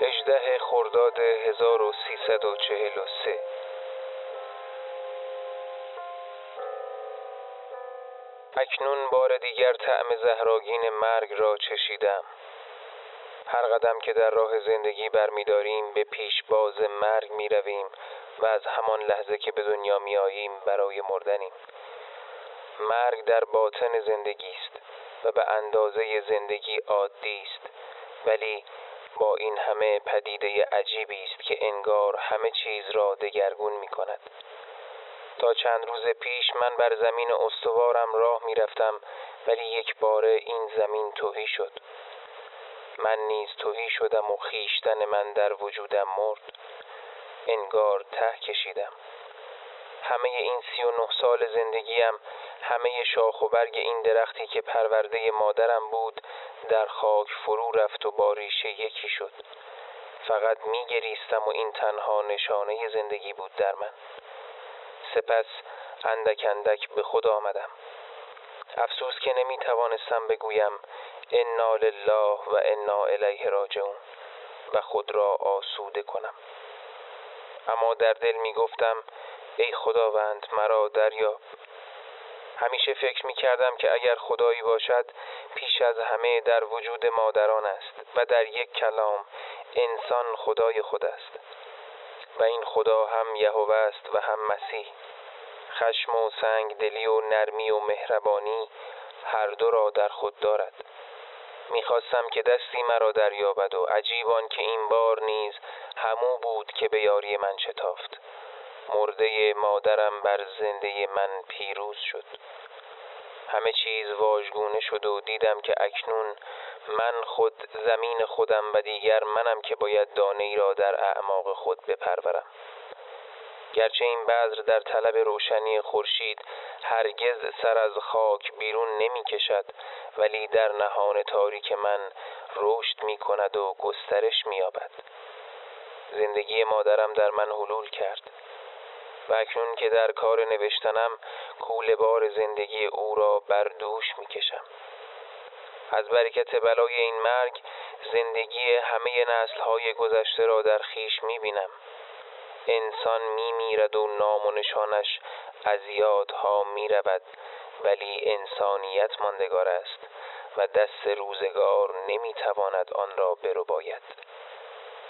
هجده خرداد 1343 اکنون بار دیگر طعم زهراگین مرگ را چشیدم. هر قدم که در راه زندگی برمیداریم به پیش باز مرگ می رویم و از همان لحظه که به دنیا می آییم برای مردنیم. مرگ در باطن زندگی است و به اندازه زندگی عادی است. ولی با این همه پدیده عجیبی است که انگار همه چیز را دگرگون می کند تا چند روز پیش من بر زمین استوارم راه می رفتم ولی یک باره این زمین توهی شد. من نیز توهی شدم و خیشتن من در وجودم مرد. انگار ته کشیدم. همه این سی و نه سال زندگیم همه شاخ و برگ این درختی که پرورده مادرم بود در خاک فرو رفت و با ریشه یکی شد. فقط می گریستم و این تنها نشانه زندگی بود در من. سپس اندک اندک به خود آمدم. افسوس که نمی توانستم بگویم انا لله و انا الیه راجعون و خود را آسوده کنم. اما در دل می گفتم ای خداوند مرا دریاب. همیشه فکر می کردم که اگر خدایی باشد پیش از همه در وجود مادران است و در یک کلام انسان خدای خود است. و این خدا هم یهوه است و هم مسیح. خشم و سنگ دلی و نرمی و مهربانی هر دو را در خود دارد. می‌خواستم که دستی مرا دریابد و عجیبان که این بار نیز همو بود که به یاری من شتافت. مرده مادرم بر زنده من پیروز شد. همه چیز واژگونه شد و دیدم که اکنون من خود زمین خودم و دیگر منم که باید دانه ای را در اعماق خود بپرورم. گرچه این بذر در طلب روشنی خورشید هرگز سر از خاک بیرون نمی کشد ولی در نهان تاریک من رشد می کند و گسترش می یابد زندگی مادرم در من حلول کرد. و اکنون که در کار نوشتنم کول بار زندگی او را بر دوش می کشم از برکت بلای این مرگ زندگی همه نسل های گذشته را در خیش می بینم انسان می میرد و نام و نشانش از یادها می رود ولی انسانیت ماندگار است و دست روزگار نمی تواند آن را برو باید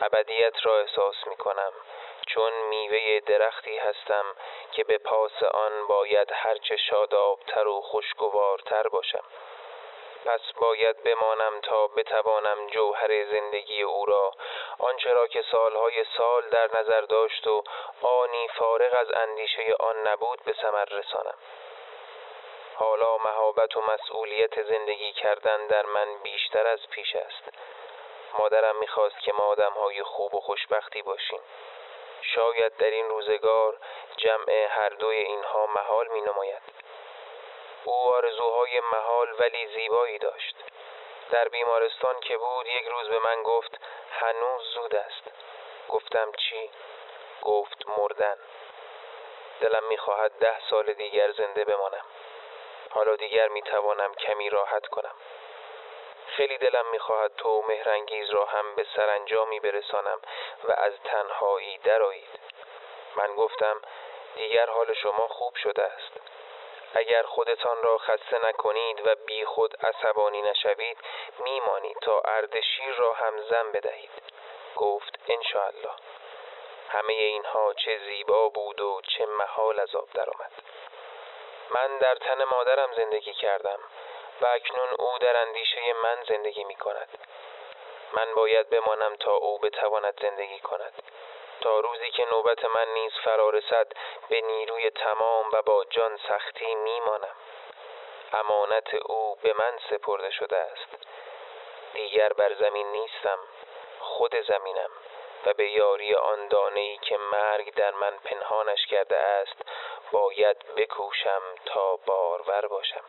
ابدیت را احساس می کنم چون میوه درختی هستم که به پاس آن باید هرچه شادابتر و خوشگوارتر باشم. پس باید بمانم تا بتوانم جوهر زندگی او را آنچه را که سالهای سال در نظر داشت و آنی فارغ از اندیشه آن نبود به ثمر رسانم. حالا مهابت و مسئولیت زندگی کردن در من بیشتر از پیش است. مادرم می‌خواست که ما آدمهای خوب و خوشبختی باشیم. شاید در این روزگار جمع هر دوی اینها محال می نماید او آرزوهای محال ولی زیبایی داشت. در بیمارستان که بود یک روز به من گفت هنوز زود است. گفتم چی؟ گفت مردن. دلم می‌خواهد ده سال دیگر زنده بمانم. حالا دیگر می‌توانم کمی راحت کنم. خیلی دلم می‌خواهد تو مهرنگیز را هم به سرانجامی برسانم و از تنهایی درآیید. من گفتم دیگر حال شما خوب شده است. اگر خودتان را خسته نکنید و بی خود عصبانی نشوید میمانید تا اردشیر را هم زن بدهید. گفت انشاءالله. همه اینها چه زیبا بود و چه محال از آب درآمد. من در تن مادرم زندگی کردم. و اکنون او در اندیشه من زندگی می کند من باید بمانم تا او بتواند زندگی کند. تا روزی که نوبت من نیز فرا رسد به نیروی تمام و با جان سختی میمانم. امانت او به من سپرده شده است. دیگر بر زمین نیستم خود زمینم. و به یاری آن دانه ای که مرگ در من پنهانش کرده است باید بکوشم تا بارور باشم.